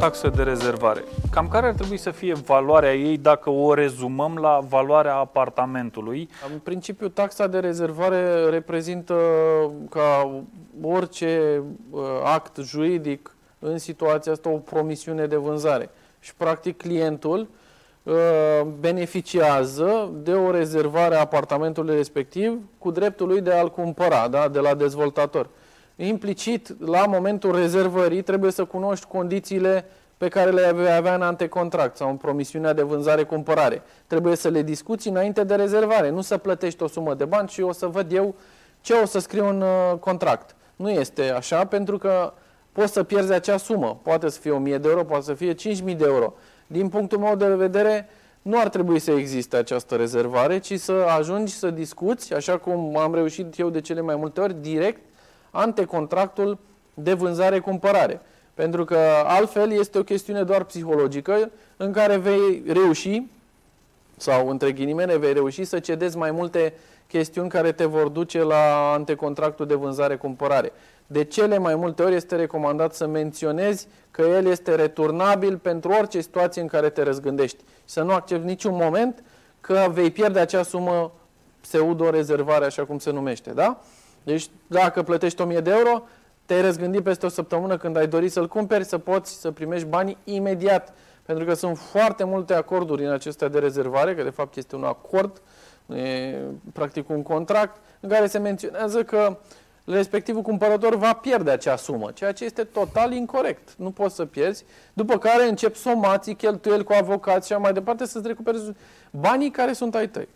taxă de rezervare. Cam care ar trebui să fie valoarea ei dacă o rezumăm la valoarea apartamentului? În principiu, taxa de rezervare reprezintă ca orice uh, act juridic în situația asta o promisiune de vânzare. Și practic clientul uh, beneficiază de o rezervare a apartamentului respectiv cu dreptul lui de a-l cumpăra da, de la dezvoltator implicit, la momentul rezervării, trebuie să cunoști condițiile pe care le vei avea în antecontract sau în promisiunea de vânzare-cumpărare. Trebuie să le discuți înainte de rezervare, nu să plătești o sumă de bani și o să văd eu ce o să scriu în uh, contract. Nu este așa, pentru că poți să pierzi acea sumă. Poate să fie 1000 de euro, poate să fie 5000 de euro. Din punctul meu de vedere, nu ar trebui să existe această rezervare, ci să ajungi să discuți, așa cum am reușit eu de cele mai multe ori, direct antecontractul de vânzare-cumpărare. Pentru că altfel este o chestiune doar psihologică în care vei reuși, sau între ghilimele vei reuși să cedezi mai multe chestiuni care te vor duce la antecontractul de vânzare-cumpărare. De cele mai multe ori este recomandat să menționezi că el este returnabil pentru orice situație în care te răzgândești. Să nu accepti niciun moment că vei pierde acea sumă pseudo-rezervare, așa cum se numește. Da? Deci dacă plătești 1000 de euro, te-ai răzgândit peste o săptămână când ai dori să-l cumperi, să poți să primești banii imediat. Pentru că sunt foarte multe acorduri în acestea de rezervare, că de fapt este un acord, e practic un contract, în care se menționează că respectivul cumpărător va pierde acea sumă, ceea ce este total incorrect. Nu poți să pierzi. După care încep somații, cheltuieli cu avocați și mai departe să-ți recuperezi banii care sunt ai tăi.